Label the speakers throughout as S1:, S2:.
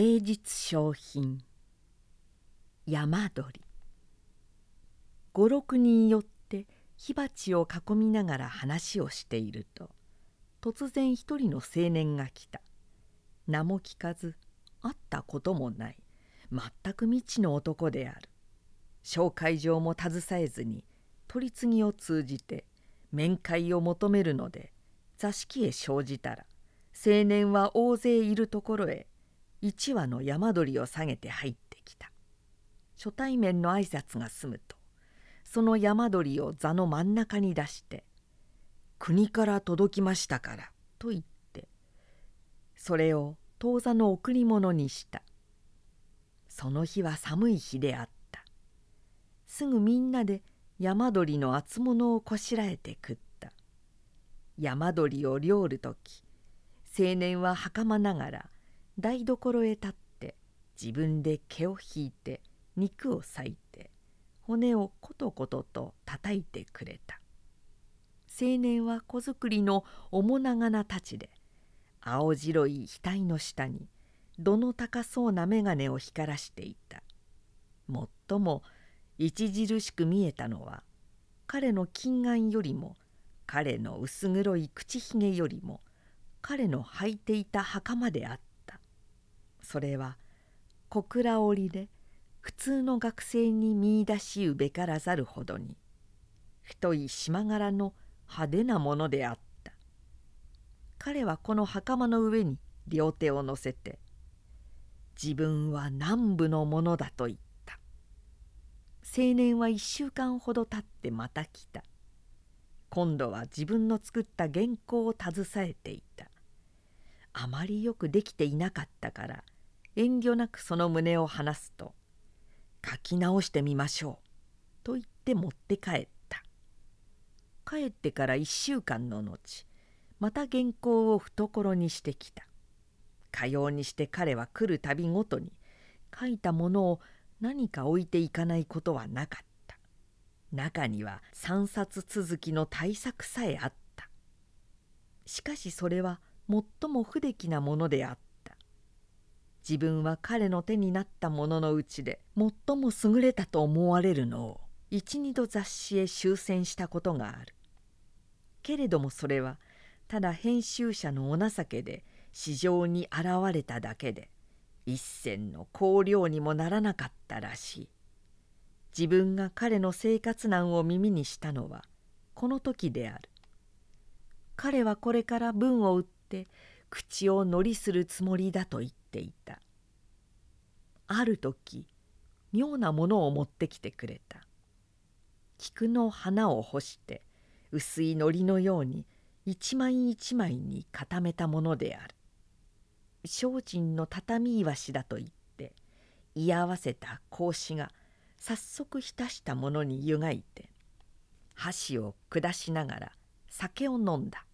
S1: 英実商品。山鳥。56人寄って火鉢を囲みながら話をしていると突然一人の青年が来た。名も聞かず会ったこともない。全く未知の男である。紹介状も携えずに取り次ぎを通じて面会を求めるので座敷へ生じたら青年は大勢いるところへ一羽の山鳥を下げて入ってきた。初対面の挨拶が済むとその山鳥を座の真ん中に出して「国から届きましたから」と言ってそれを当座の贈り物にした。その日は寒い日であった。すぐみんなで山鳥の厚物をこしらえて食った。山鳥を料る時青年は袴ながら台所へ立って自分で毛を引いて肉を裂いて骨をことことと叩いてくれた。青年は子作りの面長な太刀で青白い額の下にどの高そうな眼鏡を光らしていた。もっとも著しく見えたのは彼の金眼よりも彼の薄黒い口ひげよりも彼の履いていた袴であった。それは小倉織で普通の学生に見いだしうべからざるほどに太い島柄の派手なものであった。彼はこの袴の上に両手を乗せて自分は南部のものだと言った。青年は一週間ほど経ってまた来た。今度は自分の作った原稿を携えていた。あまりよくできていなかったから遠慮なくその胸を離すと書き直してみましょう」と言って持って帰った。帰ってから1週間の後また原稿を懐にしてきた。かようにして彼は来るたびごとに書いたものを何か置いていかないことはなかった。中には3冊続きの大作さえあった。しかしそれは最も不出来なものであった。自分は彼の手になったもののうちで最も優れたと思われるのを一二度雑誌へ終戦したことがある。けれどもそれはただ編集者のお情けで市場に現れただけで一銭の香料にもならなかったらしい。自分が彼の生活難を耳にしたのはこの時である。彼はこれから文を売って口を乗りするつもりだと言っていた。ある時妙なものを持ってきてくれた。菊の花を干して薄い糊のように一枚一枚に固めたものである。精進の畳岩しだと言って居合わせた格子が早速浸したものに湯がいて箸を下しながら酒を飲んだ。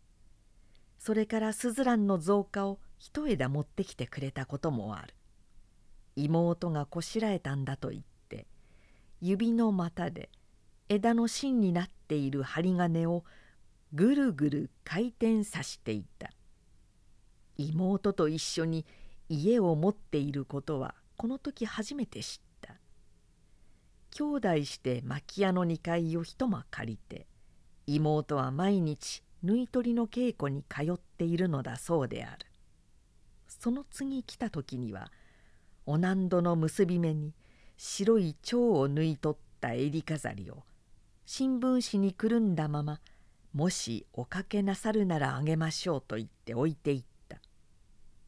S1: それからスズランの増加を一枝持ってきてくれたこともある。妹がこしらえたんだと言って指の股で枝の芯になっている針金をぐるぐる回転さしていた。妹と一緒に家を持っていることはこの時初めて知った。兄弟して薪屋の2階を一間借りて妹は毎日縫い取りの稽古に通っているのだそうである。その次来た時にはおなんどの結び目に白い蝶を縫い取った襟飾りを新聞紙にくるんだままもしおかけなさるならあげましょうと言って置いていった。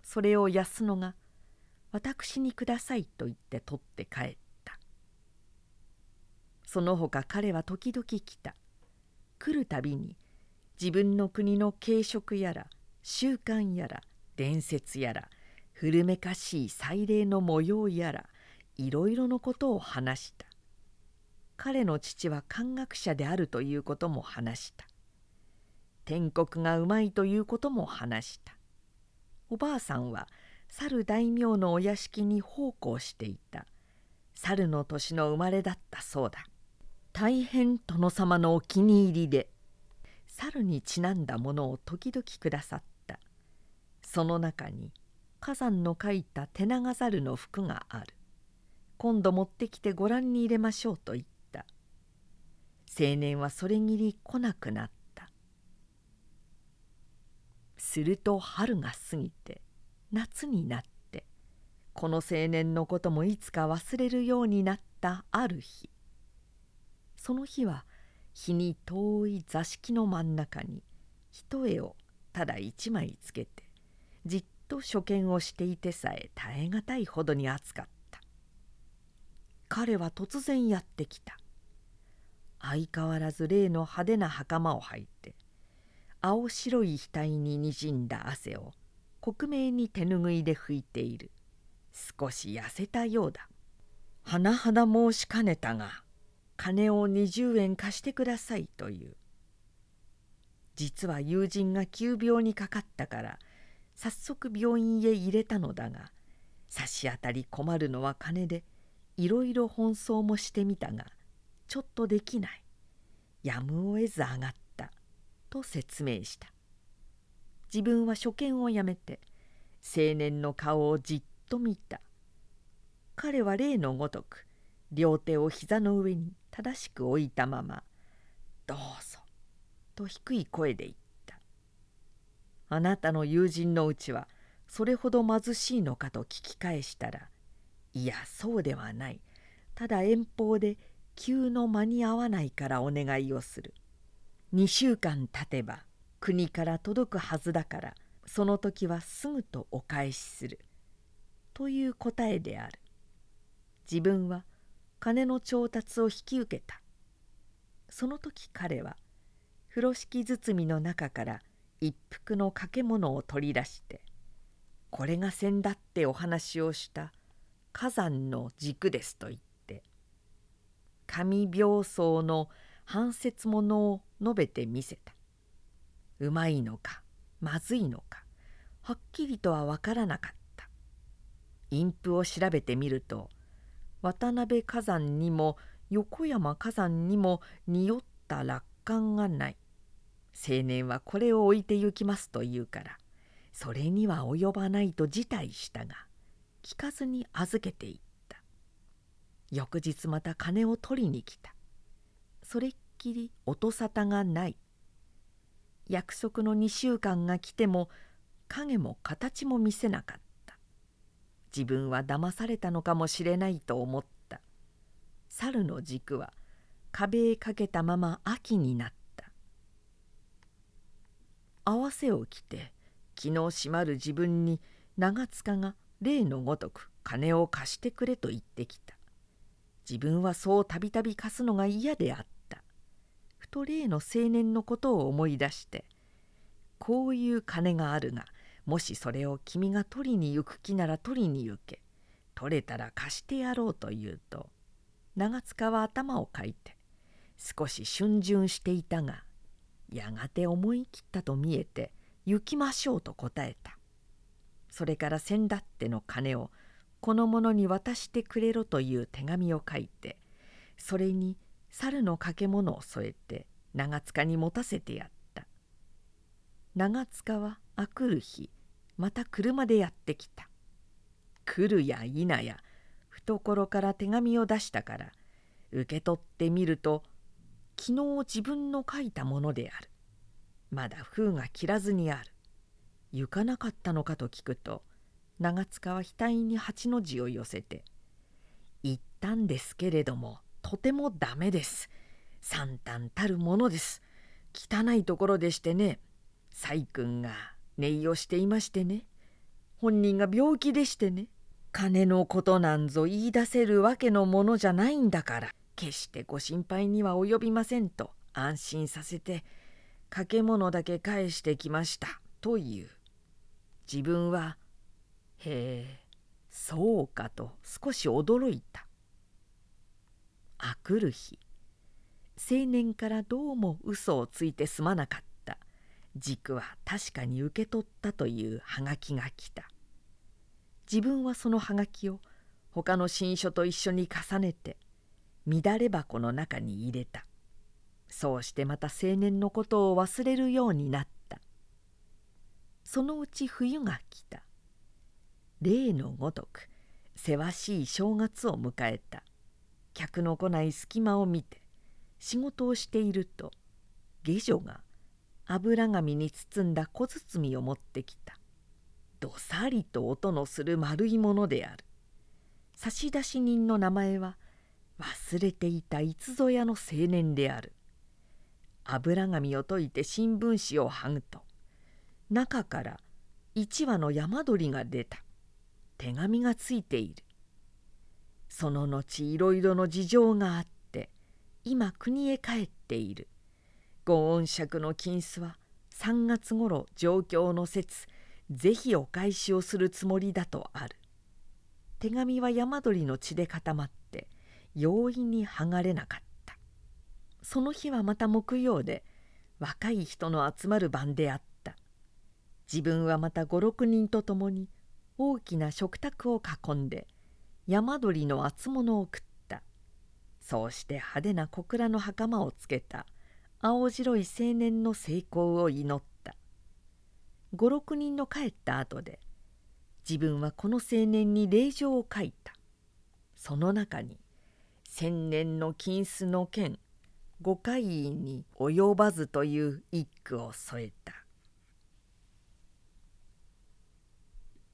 S1: それを安野が「私にください」と言って取って帰った。その他彼は時々来た。来るたびに自分の国の軽食やら習慣やら伝説やら古めかしい祭礼の模様やらいろいろのことを話した。彼の父は漢学者であるということも話した。天国がうまいということも話した。おばあさんは猿大名のお屋敷に奉公していた。猿の年の生まれだったそうだ。大変殿様のお気に入りで猿にちなんだものを時々くださった。その中に火山の描いた手長猿の服がある。今度持ってきてご覧に入れましょうと言った。青年はそれぎり来なくなった。すると春が過ぎて夏になってこの青年のこともいつか忘れるようになったある日。その日は日に遠い座敷の真ん中に一重をただ一枚つけてじっと所見をしていてさえ耐え難いほどに暑かった。彼は突然やってきた。相変わらず例の派手な袴を履いて青白い額ににじんだ汗を克明に手ぬぐいで拭いている。少し痩せたようだ。甚だ申しかねたが金を20円貸してくださいという。実は友人が急病にかかったから早速病院へ入れたのだが差し当たり困るのは金でいろいろ奔走もしてみたがちょっとできない。やむを得ず上がった。と説明した。自分は初見をやめて青年の顔をじっと見た。彼は例のごとく両手を膝の上に正しく置いたまま「どうぞ」と低い声で言った。あなたの友人のうちはそれほど貧しいのかと聞き返したらいやそうではない。ただ遠方で急の間に合わないからお願いをする。2週間経てば国から届くはずだからその時はすぐとお返しする。という答えである。自分は金の調達を引き受けた。その時彼は風呂敷包みの中から一服の掛け物を取り出してこれが先だってお話をした火山の軸ですと言って神病巣の半節ものを述べてみせた。うまいのかまずいのかはっきりとは分からなかった。陰譜を調べてみると渡辺火山にも横山火山にも匂った楽観がない。青年はこれを置いて行きますと言うからそれには及ばないと辞退したが聞かずに預けていった。翌日また金を取りに来た。それっきり音沙汰がない。約束の2週間が来ても影も形も見せなかった。自分は騙されたのかもしれないと思った。猿の軸は壁へかけたまま秋になった。合わせを着て気の締まる自分に長塚が例のごとく金を貸してくれと言ってきた。自分はそうたびたび貸すのが嫌であった。ふと例の青年のことを思い出してこういう金があるがもしそれを君が取りに行く気なら取りに行け。取れたら貸してやろうと言うと長塚は頭をかいて少し逡巡していたがやがて思い切ったと見えて行きましょうと答えた。それから先だっての金をこの者に渡してくれろという手紙を書いてそれに猿の掛け物を添えて長塚に持たせてやった。長塚はあくる日また車でやってきた。来るや否や懐から手紙を出したから受け取ってみると昨日自分の書いたものである。まだ封が切らずにある。行かなかったのかと聞くと長塚は額に八の字を寄せて「言ったんですけれどもとてもダメです。惨憺たるものです。汚いところでしてね細君が音をしていましてね。本人が病気でしてね。金のことなんぞ言い出せるわけのものじゃないんだから。決してご心配には及びませんと。安心させて掛け物だけ返してきました。という。自分はへえそうかと少し驚いた。あくる日。青年からどうも嘘をついてすまなかった。軸は確かに受け取ったというはがきが来た。自分はそのはがきを他の新書と一緒に重ねて乱れ箱の中に入れた。そうしてまた青年のことを忘れるようになった。そのうち冬が来た。例のごとくせわしい正月を迎えた。客の来ない隙間を見て仕事をしていると下女が油紙に包んだ小包を持ってきた。どさりと音のする丸いものである。差出人の名前は忘れていたいつぞやの青年である。油紙を解いて新聞紙を剥ぐと中から一羽の山鳥が出た。手紙がついている。その後いろいろの事情があって今国へ帰っている。ご恩釈の金子は3月ごろ状況の説ぜひお返しをするつもりだとある。手紙は山鳥の血で固まって容易に剥がれなかった。その日はまた木曜で若い人の集まる晩であった。自分はまた56人と共に大きな食卓を囲んで山鳥の厚物を食った。そうして派手な小倉の袴をつけた。青白い青年の成功を祈った。56人の帰った後で自分はこの青年に令状を書いた。その中に千年の金子の剣五回に及ばずという一句を添えた。